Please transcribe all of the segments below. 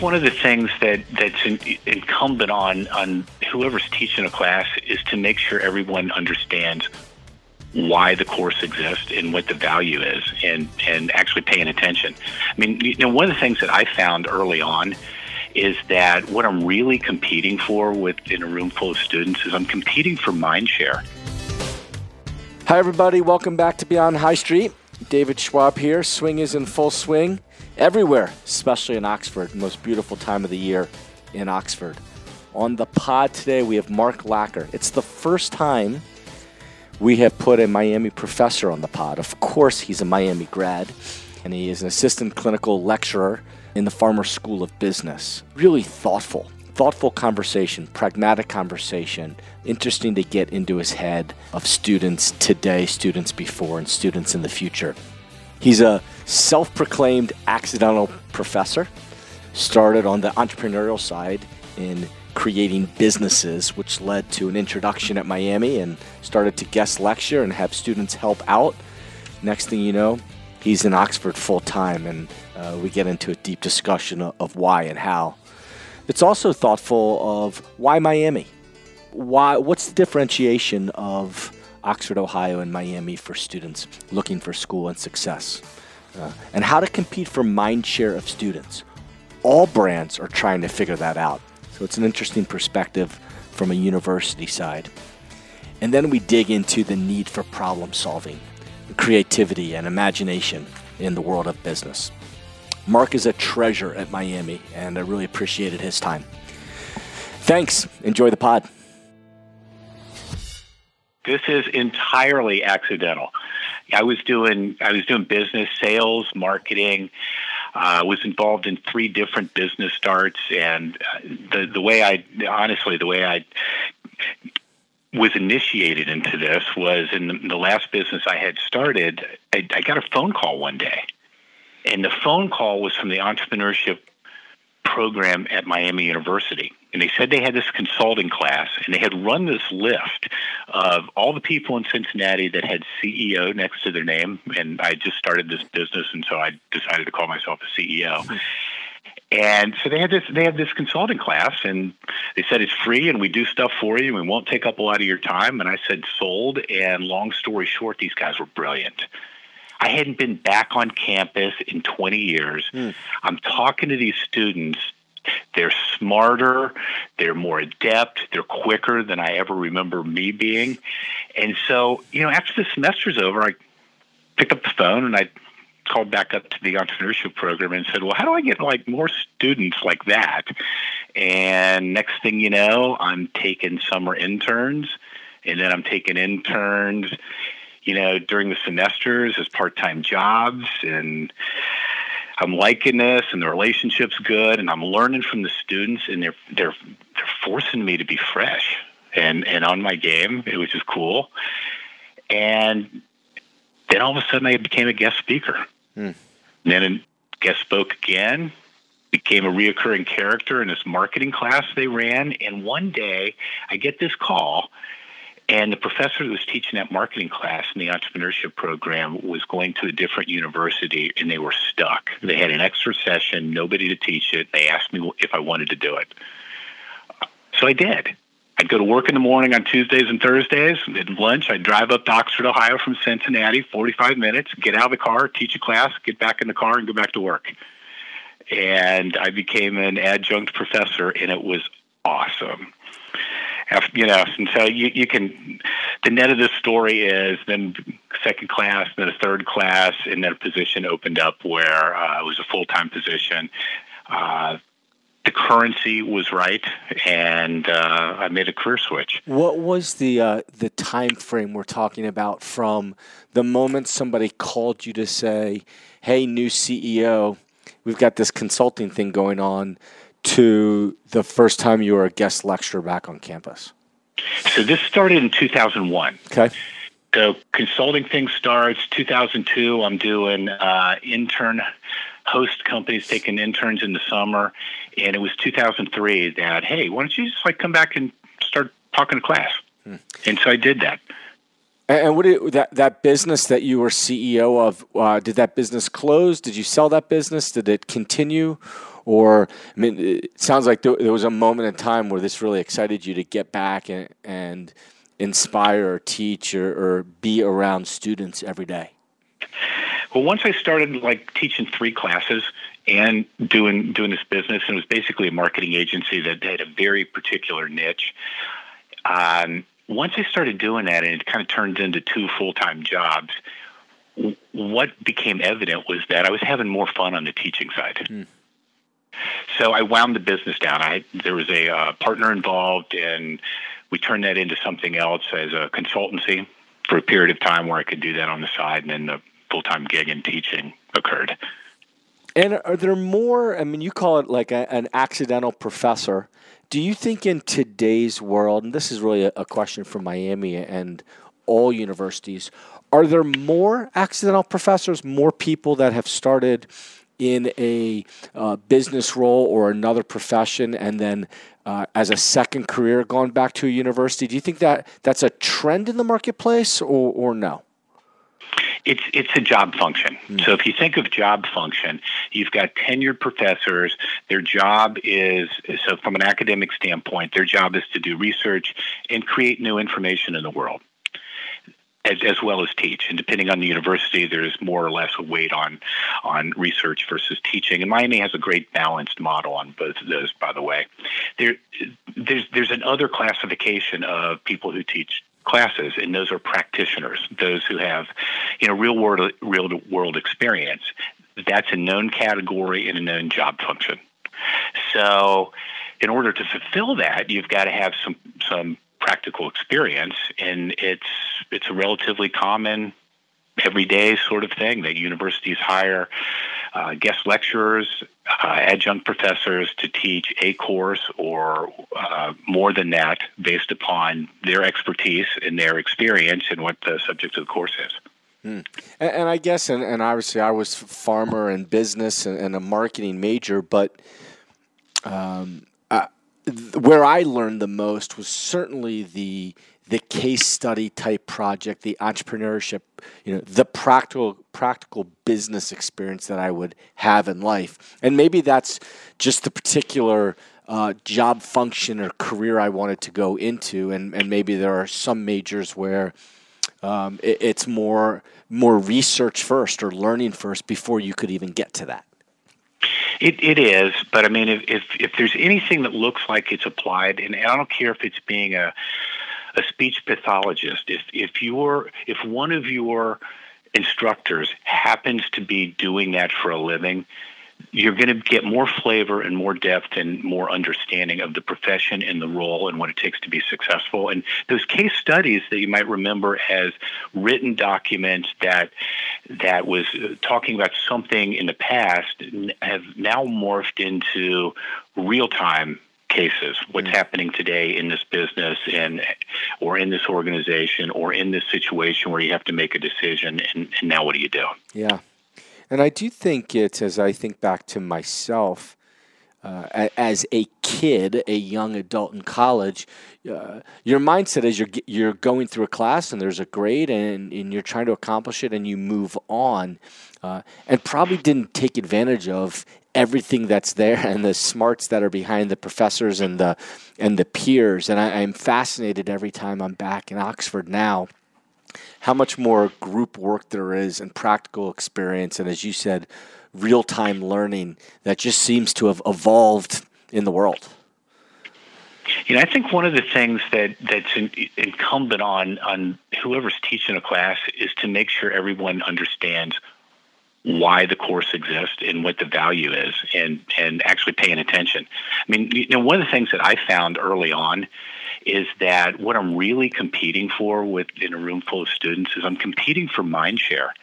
one of the things that that's in, incumbent on on whoever's teaching a class is to make sure everyone understands why the course exists and what the value is and and actually paying attention. I mean, you know, one of the things that I found early on is that what I'm really competing for with in a room full of students is I'm competing for mind share. Hi everybody, welcome back to Beyond High Street. David Schwab here. Swing is in full swing everywhere, especially in Oxford, most beautiful time of the year in Oxford. On the pod today, we have Mark Lacker. It's the first time we have put a Miami professor on the pod. Of course, he's a Miami grad, and he is an assistant clinical lecturer in the Farmer School of Business. Really thoughtful, thoughtful conversation, pragmatic conversation, interesting to get into his head of students today, students before, and students in the future. He's a self proclaimed accidental professor, started on the entrepreneurial side in creating businesses, which led to an introduction at Miami and started to guest lecture and have students help out. Next thing you know, he's in Oxford full time, and uh, we get into a deep discussion of why and how. It's also thoughtful of why Miami. Why? What's the differentiation of Oxford, Ohio, and Miami for students looking for school and success? Uh, and how to compete for mind share of students. All brands are trying to figure that out. So it's an interesting perspective from a university side. And then we dig into the need for problem solving, creativity, and imagination in the world of business. Mark is a treasure at Miami, and I really appreciated his time. Thanks. Enjoy the pod. This is entirely accidental. I was doing I was doing business, sales, marketing. Uh, was involved in three different business starts, and uh, the the way I honestly the way I was initiated into this was in the, the last business I had started. I, I got a phone call one day, and the phone call was from the entrepreneurship program at Miami University. And they said they had this consulting class and they had run this list of all the people in Cincinnati that had CEO next to their name. And I just started this business, and so I decided to call myself a CEO. And so they had this they had this consulting class and they said it's free and we do stuff for you and we won't take up a lot of your time. And I said sold and long story short, these guys were brilliant. I hadn't been back on campus in 20 years. Mm. I'm talking to these students. They're smarter, they're more adept, they're quicker than I ever remember me being. And so, you know, after the semester's over, I picked up the phone and I called back up to the entrepreneurship program and said, "Well, how do I get like more students like that?" And next thing you know, I'm taking summer interns, and then I'm taking interns you know, during the semesters as part-time jobs and I'm liking this and the relationship's good and I'm learning from the students and they're they're they're forcing me to be fresh and and on my game, which is cool. And then all of a sudden I became a guest speaker. Hmm. then a guest spoke again, became a reoccurring character in this marketing class they ran. And one day I get this call and the professor who was teaching that marketing class in the entrepreneurship program was going to a different university and they were stuck. They had an extra session, nobody to teach it. They asked me if I wanted to do it. So I did. I'd go to work in the morning on Tuesdays and Thursdays. At lunch, I'd drive up to Oxford, Ohio from Cincinnati, 45 minutes, get out of the car, teach a class, get back in the car, and go back to work. And I became an adjunct professor, and it was awesome you know, and so you, you can, the net of this story is then second class, then a third class, and then a position opened up where uh, it was a full time position. Uh, the currency was right, and uh, I made a career switch. What was the uh, the time frame we're talking about from the moment somebody called you to say, "Hey, new CEO, we've got this consulting thing going on," to the first time you were a guest lecturer back on campus? So this started in 2001. Okay. So consulting thing starts 2002. I'm doing uh, intern host companies taking interns in the summer, and it was 2003 that hey, why don't you just like come back and start talking to class? Hmm. And so I did that. And what did, that that business that you were CEO of? Uh, did that business close? Did you sell that business? Did it continue? Or I mean, it sounds like there, was a moment in time where this really excited you to get back and, and inspire or teach or, or be around students every day. Well, once I started like teaching three classes and doing doing this business, and it was basically a marketing agency that had a very particular niche. Um, once I started doing that, and it kind of turned into two full time jobs, what became evident was that I was having more fun on the teaching side. Mm. So I wound the business down. I there was a uh, partner involved, and we turned that into something else as a consultancy for a period of time where I could do that on the side, and then the full time gig in teaching occurred. And are there more? I mean, you call it like a, an accidental professor. Do you think in today's world, and this is really a, a question for Miami and all universities, are there more accidental professors, more people that have started in a uh, business role or another profession and then uh, as a second career gone back to a university? Do you think that that's a trend in the marketplace or, or no? It's it's a job function. Mm. So if you think of job function, you've got tenured professors. Their job is so from an academic standpoint, their job is to do research and create new information in the world as, as well as teach. And depending on the university, there's more or less a weight on on research versus teaching. And Miami has a great balanced model on both of those, by the way. There, there's there's another classification of people who teach classes, and those are practitioners, those who have, you know, real world real world experience. That's a known category and a known job function. So, in order to fulfill that, you've got to have some some practical experience, and it's it's a relatively common everyday sort of thing that universities hire uh, guest lecturers, uh, adjunct professors to teach a course or uh, more than that based upon their expertise and their experience and what the subject of the course is. Hmm. And, and, I guess, and, and, obviously, I was farmer and business and, and a marketing major, but um, where I learned the most was certainly the the case study type project, the entrepreneurship, you know, the practical practical business experience that I would have in life, and maybe that's just the particular uh, job function or career I wanted to go into, and and maybe there are some majors where um, it, it's more more research first or learning first before you could even get to that. It, it is, but I mean, if, if, if there's anything that looks like it's applied, and I don't care if it's being a a speech pathologist, if if you're if one of your instructors happens to be doing that for a living, you're going to get more flavor and more depth and more understanding of the profession and the role and what it takes to be successful. And those case studies that you might remember as written documents that that was uh, talking about something in the past have now morphed into real time cases what's mm-hmm. happening today in this business and or in this organization or in this situation where you have to make a decision and, and now what do you do yeah and I do think it's, as I think back to myself, uh, as a kid, a young adult in college, uh, your mindset is you're you're going through a class and there's a grade and, and you're trying to accomplish it and you move on, uh, and probably didn't take advantage of everything that's there and the smarts that are behind the professors and the and the peers. And I, I'm fascinated every time I'm back in Oxford now how much more group work there is and practical experience, and as you said, real time learning that just seems to have evolved in the world. You know, I think one of the things that that's in, incumbent on on whoever's teaching a class is to make sure everyone understands why the course exists and what the value is, and and actually paying attention. I mean, you know, one of the things that I found early on is that what I'm really competing for with in a room full of students is I'm competing for mind share.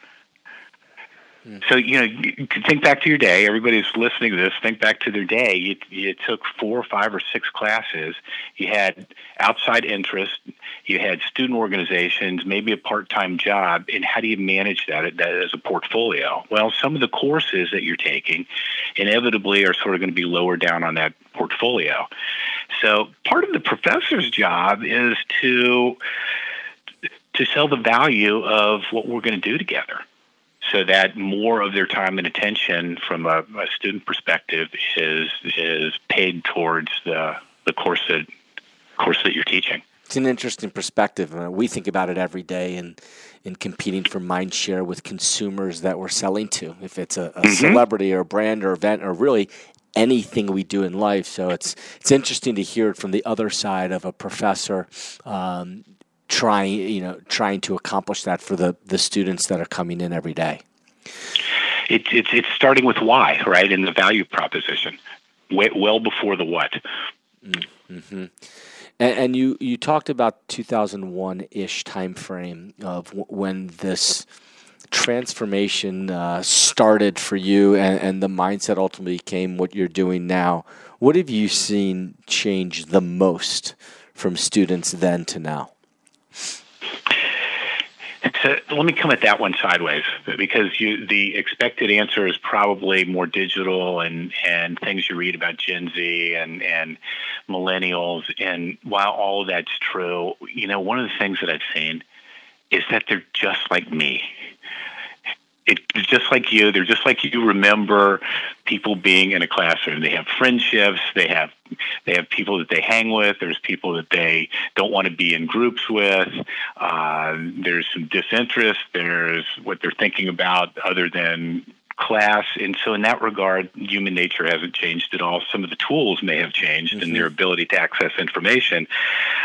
Hmm. So you know, think back to your day. Everybody's listening to this. Think back to their day. You, you took four or five or six classes. You had outside interest. You had student organizations, maybe a part-time job. And how do you manage that, that as a portfolio? Well, some of the courses that you're taking inevitably are sort of going to be lower down on that portfolio. So part of the professor's job is to to sell the value of what we're going to do together. So that more of their time and attention from a, a student perspective is is paid towards the the course that course that you're teaching. It's an interesting perspective. Uh, we think about it every day in in competing for mind share with consumers that we're selling to. If it's a, a mm-hmm. celebrity or a brand or event or really anything we do in life. So it's it's interesting to hear it from the other side of a professor um, trying you know trying to accomplish that for the the students that are coming in every day. It's it's it's starting with why, right, and the value proposition, well before the what. Mm-hmm. And, and, you you talked about 2001 ish time frame of w- when this transformation uh, started for you and, and the mindset ultimately became what you're doing now. What have you seen change the most from students then to now? So let me come at that one sideways because you, the expected answer is probably more digital and, and things you read about Gen Z and, and millennials. And while all that's true, you know, one of the things that I've seen is that they're just like me it's just like you. They're just like you remember people being in a classroom. They have friendships. They have they have people that they hang with. There's people that they don't want to be in groups with. Uh, there's some disinterest. There's what they're thinking about other than class. And so, in that regard, human nature hasn't changed at all. Some of the tools may have changed, mm-hmm. and their ability to access information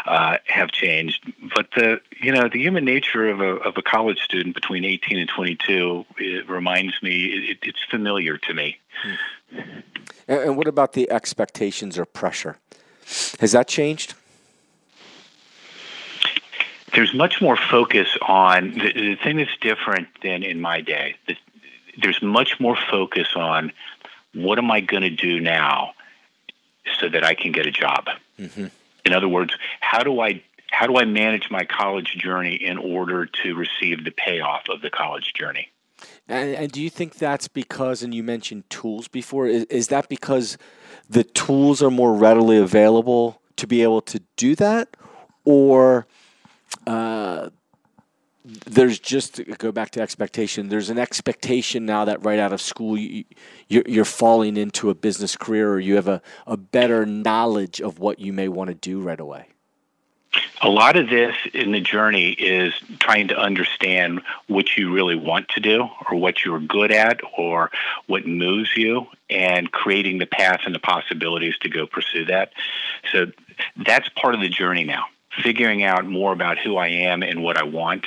uh, have changed. But the you know the human nature of a of a college student between 18 and 22 it reminds me it, it's familiar to me. Mm-hmm. And what about the expectations or pressure? Has that changed? there's much more focus on the, the, thing that's different than in my day. The, there's much more focus on what am I going to do now so that I can get a job. Mm-hmm. In other words, how do I how do I manage my college journey in order to receive the payoff of the college journey? And, and do you think that's because, and you mentioned tools before, is, is that because the tools are more readily available to be able to do that? Or uh, there's just go back to expectation. There's an expectation now that right out of school you, you're, falling into a business career, or you have a, a better knowledge of what you may want to do right away. A lot of this in the journey is trying to understand what you really want to do, or what you're good at, or what moves you, and creating the path and the possibilities to go pursue that. So that's part of the journey now figuring out more about who I am and what I want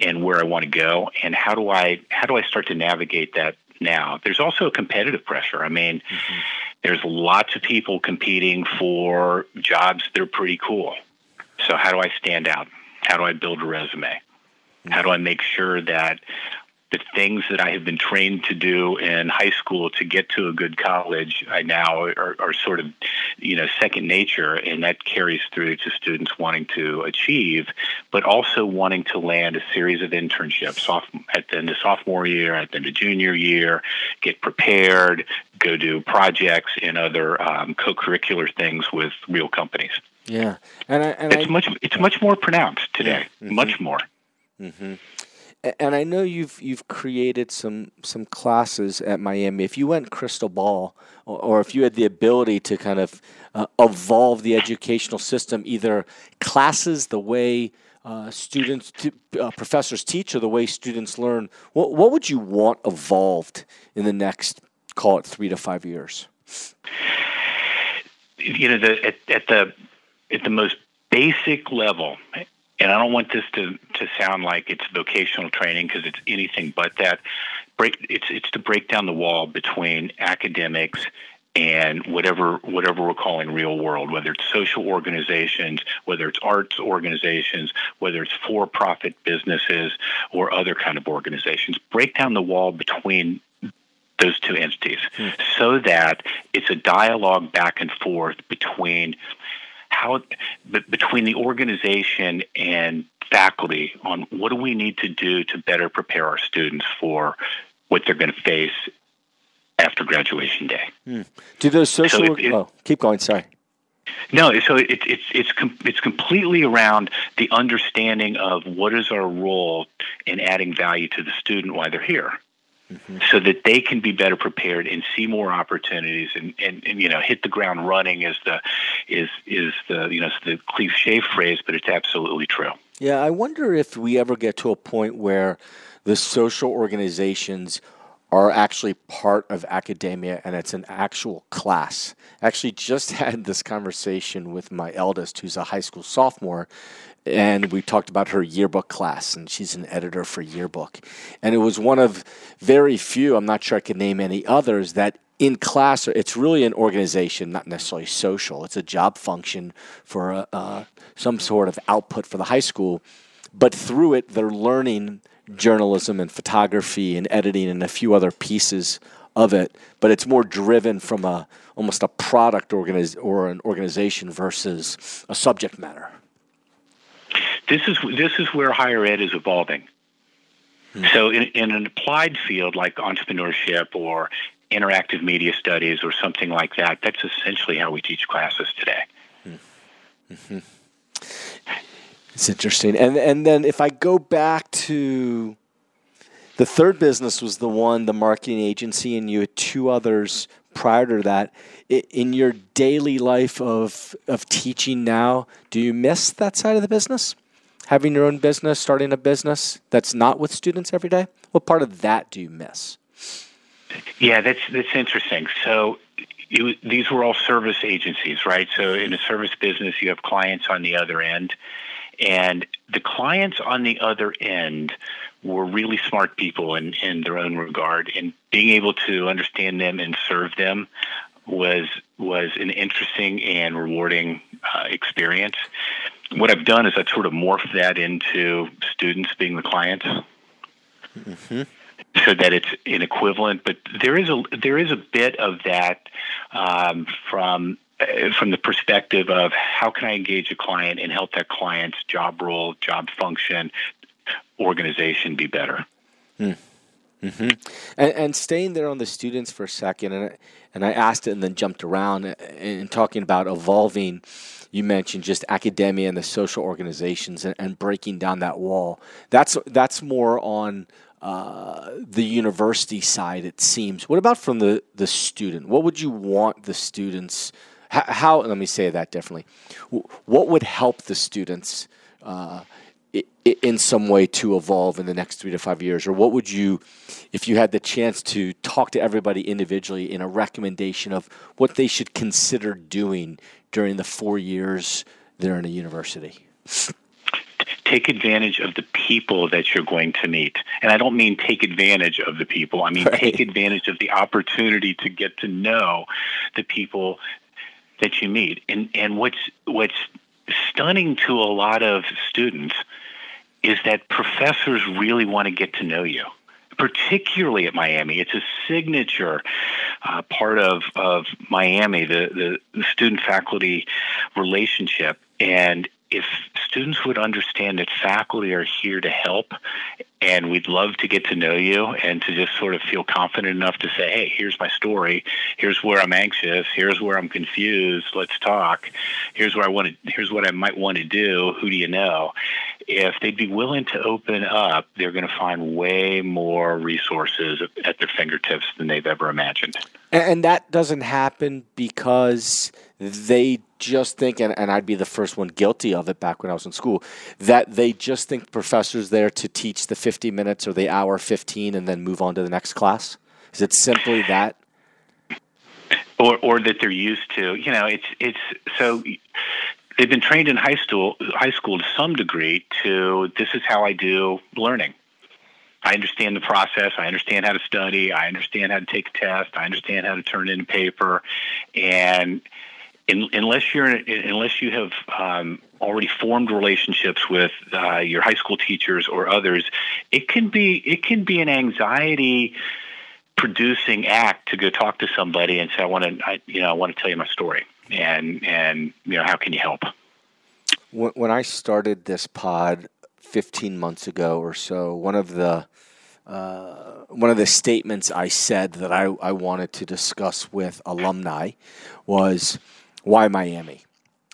and where I want to go and how do I how do I start to navigate that now. There's also a competitive pressure. I mean, mm-hmm. there's lots of people competing for jobs that are pretty cool. So how do I stand out? How do I build a resume? Mm-hmm. How do I make sure that the things that I have been trained to do in high school to get to a good college, I now are, are, sort of, you know, second nature, and that carries through to students wanting to achieve, but also wanting to land a series of internships off at the end of sophomore year, at the end of junior year, get prepared, go do projects and other um, co-curricular things with real companies. Yeah, and, I, and it's I, much it's much more pronounced today, yeah. mm-hmm. much more. Mm-hmm and I know you've you've created some some classes at Miami. If you went crystal ball, or, or if you had the ability to kind of uh, evolve the educational system, either classes the way uh, students, t- uh, professors teach, or the way students learn, what what would you want evolved in the next, call it three to five years? You know, the, at, at the at the most basic level, and I don't want this to, to sound like it's vocational training because it's anything but that. Break it's it's to break down the wall between academics and whatever whatever we're calling real world, whether it's social organizations, whether it's arts organizations, whether it's for-profit businesses or other kind of organizations. Break down the wall between those two entities hmm. so that it's a dialogue back and forth between how between the organization and faculty on what do we need to do to better prepare our students for what they're going to face after graduation day. Hmm. Do those social? So it, oh, keep going. Sorry. No, so it, it's it's it's completely around the understanding of what is our role in adding value to the student while they're here. Mm-hmm. So that they can be better prepared and see more opportunities and, and, and you know hit the ground running is the is is the you know the cliche phrase, but it's absolutely true. Yeah, I wonder if we ever get to a point where the social organizations are actually part of academia and it's an actual class. Actually just had this conversation with my eldest, who's a high school sophomore, and we talked about her yearbook class, and she's an editor for yearbook. And it was one of very few, I'm not sure I could name any others, that in class, it's really an organization, not necessarily social. It's a job function for uh, some sort of output for the high school. But through it, they're learning journalism and photography and editing and a few other pieces of it. But it's more driven from a almost a product organiz- or an organization versus a subject matter. This is this is where higher ed is evolving. Hmm. So, in, in an applied field like entrepreneurship or interactive media studies or something like that, that's essentially how we teach classes today. Hmm. Mm-hmm. It's interesting. And and then if I go back to the third business was the one, the marketing agency, and you had two others prior to that. In your daily life of of teaching now, do you miss that side of the business? Having your own business, starting a business that's not with students every day? What part of that do you miss? Yeah, that's that's interesting. So it, these were all service agencies, right? So in a service business, you have clients on the other end, and the clients on the other end were really smart people in, in their own regard, and being able to understand them and serve them was was an interesting and rewarding uh, experience what I've done is I've sort of morphed that into students being the clients. Mm-hmm. So that it's an equivalent, but there is a there is a bit of that um, from uh, from the perspective of how can I engage a client and help that client's job role, job function, organization be better. Mm. Mm-hmm. And, and, staying there on the students for a second, and and I asked it and then jumped around and uh, talking about evolving you mentioned just academia and the social organizations and, and breaking down that wall. That's that's more on uh, the university side, it seems. What about from the, the student? What would you want the students? How, how let me say that differently. What would help the students uh, in some way to evolve in the next three to five years? Or what would you, if you had the chance to talk to everybody individually in a recommendation of what they should consider doing during the four years they're in a university? Take advantage of the people that you're going to meet. And I don't mean take advantage of the people, I mean right. take advantage of the opportunity to get to know the people that you meet. And, and what's, what's stunning to a lot of students is that professors really want to get to know you particularly at Miami. It's a signature uh, part of, of Miami, the, the, the student faculty relationship. And if students would understand that faculty are here to help and we'd love to get to know you and to just sort of feel confident enough to say, hey, here's my story. Here's where I'm anxious. Here's where I'm confused. Let's talk. Here's where I want to, here's what I might want to do. Who do you know? If they'd be willing to open up, they're going to find way more resources at their fingertips than they've ever imagined. And that doesn't happen because they just think, and, and I'd be the first one guilty of it back when I was in school, that they just think professors there to teach the 50 minutes or the hour 15 and then move on to the next class? Is it simply that? Or, or that they're used to, you know, it's it's so they've been trained in high school high school to some degree to this is how I do learning. I understand the process. I understand how to study. I understand how to take a test. I understand how to turn in a paper, and in, unless you're unless you have um, already formed relationships with uh, your high school teachers or others, it can be it can be an anxiety producing act to go talk to somebody and say, I want to, you know, I want to tell you my story, and and you know, how can you help? When I started this pod 15 months ago or so, one of the uh, one of the statements I said that I, I wanted to discuss with alumni was why Miami?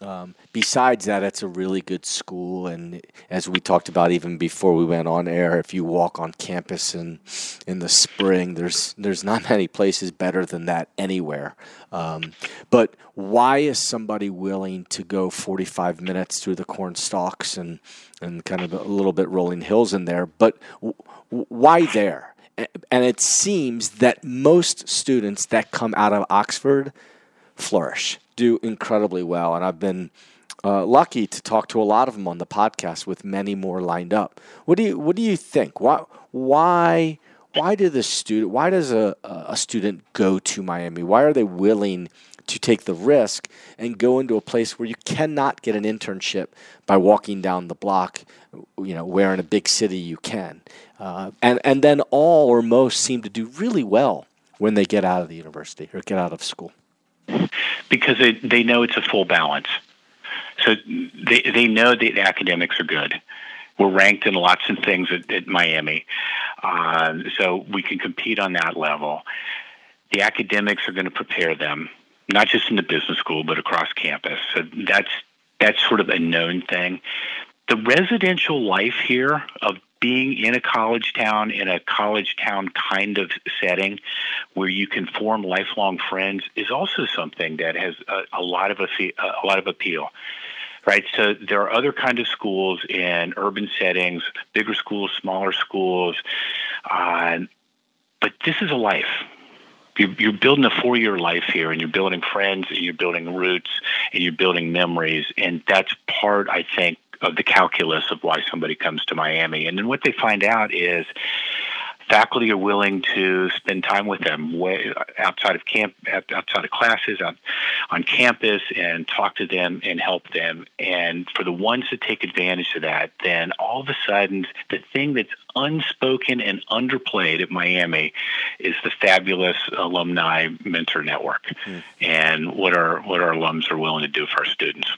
Um, besides that, it's a really good school, and as we talked about even before we went on air, if you walk on campus in in the spring, there's there's not many places better than that anywhere. Um, but why is somebody willing to go 45 minutes through the corn stalks and and kind of a little bit rolling hills in there? But w- why there? And it seems that most students that come out of Oxford flourish do incredibly well. And I've been uh, lucky to talk to a lot of them on the podcast, with many more lined up. What do you What do you think? Why Why Why do the student Why does a a student go to Miami? Why are they willing? To take the risk and go into a place where you cannot get an internship by walking down the block, you know, where in a big city you can, uh, and and then all or most seem to do really well when they get out of the university or get out of school because they, they know it's a full balance. So they they know that the academics are good. We're ranked in lots of things at, at Miami, uh, so we can compete on that level. The academics are going to prepare them, not just in the business school, but across campus. So that's that's sort of a known thing. The residential life here of being in a college town, in a college town kind of setting where you can form lifelong friends is also something that has a, a lot of a, a lot of appeal right? So there are other kind of schools in urban settings, bigger schools, smaller schools, uh, but this is a life. You're, you're building a four-year life here, and you're building friends, and you're building roots, and you're building memories, and that's part, I think, of the calculus of why somebody comes to Miami. And then what they find out is faculty are willing to spend time with them way outside of camp, outside of classes, on, on campus, and talk to them and help them. And for the ones that take advantage of that, then all of a sudden, the thing that's unspoken and underplayed at Miami is the fabulous alumni mentor network, mm. and what our what our alums are willing to do for our students.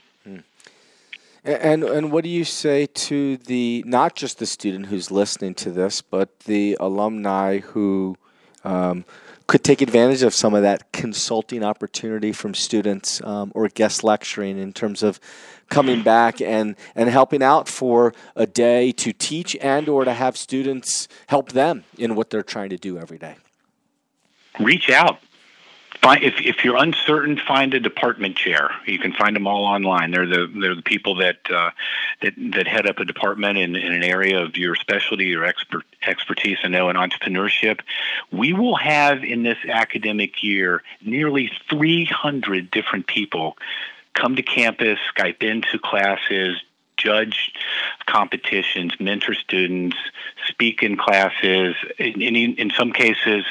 And and what do you say to the not just the student who's listening to this, but the alumni who um, could take advantage of some of that consulting opportunity from students um, or guest lecturing in terms of coming back and, and helping out for a day to teach and or to have students help them in what they're trying to do every day? Reach out if if you're uncertain, find a department chair. You can find them all online. They're the they're the people that uh, that that head up a department in, in an area of your specialty or expert expertise. I know in entrepreneurship, we will have in this academic year nearly 300 different people come to campus, Skype into classes, judge competitions, mentor students, speak in classes, in, in, in some cases,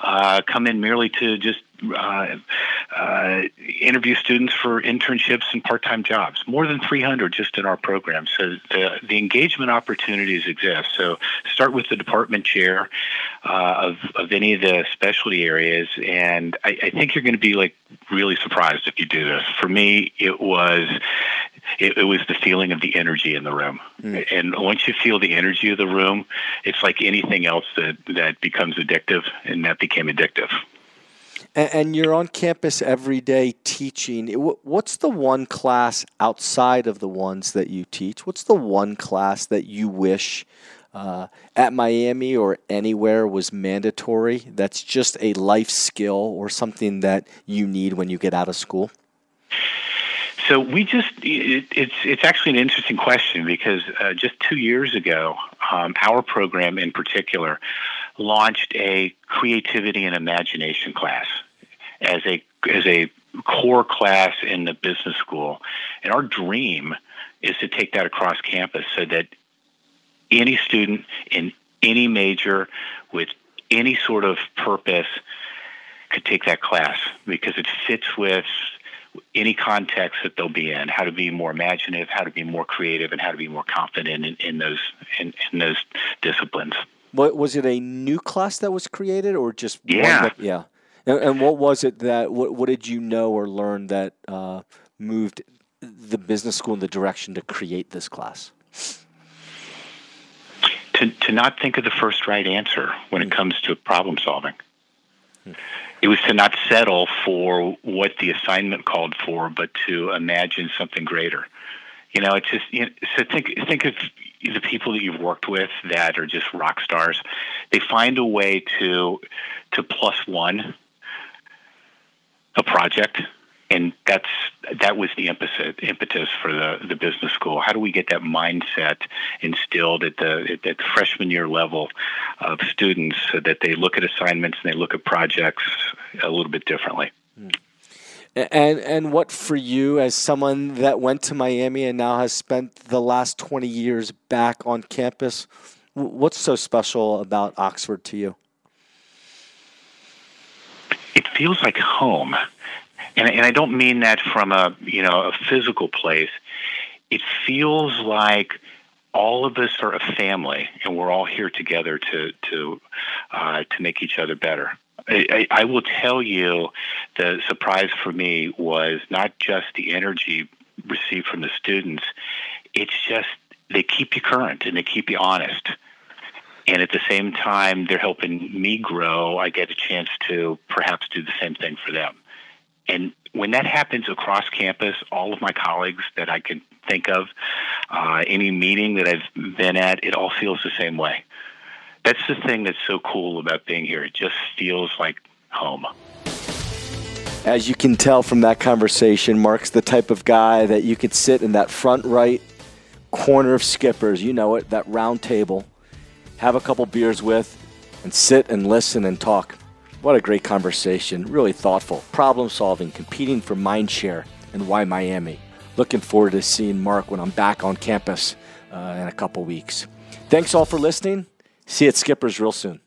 uh, come in merely to just uh, uh, interview students for internships and part-time jobs. More than 300 just in our program. So the, the engagement opportunities exist. So start with the department chair uh, of of any of the specialty areas, and I, I think you're going to be like really surprised if you do this. For me, it was it, it, was the feeling of the energy in the room. Mm. And once you feel the energy of the room, it's like anything else that, that becomes addictive, and that became addictive. And, and you're on campus every day teaching. What's the one class outside of the ones that you teach? What's the one class that you wish uh, at Miami or anywhere was mandatory? That's just a life skill or something that you need when you get out of school? So we just it, it's it's actually an interesting question because uh, just two years ago, um, our program in particular launched a creativity and imagination class as a as a core class in the business school. And our dream is to take that across campus so that any student in any major with any sort of purpose could take that class because it fits with any context that they'll be in, how to be more imaginative, how to be more creative, and how to be more confident in, in those in, in those disciplines. What was it? A new class that was created, or just yeah, that, yeah? And, and, what was it that what, what did you know or learn that uh, moved the business school in the direction to create this class? To to not think of the first right answer when it mm. comes to problem solving. It was to not settle for what the assignment called for, but to imagine something greater. You know, it's just you know, so think think of the people that you've worked with that are just rock stars. They find a way to to plus one a project and that's that was the impetus impetus for the the business school. How do we get that mindset instilled at the at, at the freshman year level of students so that they look at assignments and they look at projects a little bit differently? Hmm. And and what for you as someone that went to Miami and now has spent the last 20 years back on campus, what's so special about Oxford to you? It feels like home and, and I don't mean that from a you know a physical place. It feels like all of us are a family, and we're all here together to to uh, to make each other better. I, I, I will tell you, the surprise for me was not just the energy received from the students. It's just they keep you current and they keep you honest. And at the same time, they're helping me grow. I get a chance to perhaps do the same thing for them. And when that happens across campus, all of my colleagues that I can think of, uh, any meeting that I've been at, it all feels the same way. That's the thing that's so cool about being here. It just feels like home. As you can tell from that conversation, Mark's the type of guy that you could sit in that front right corner of Skippers, you know it, that round table, have a couple beers with, and sit and listen and talk. What a great conversation. Really thoughtful. Problem solving, competing for mind share, and why Miami. Looking forward to seeing Mark when I'm back on campus uh, in a couple weeks. Thanks all for listening. See you at Skippers real soon.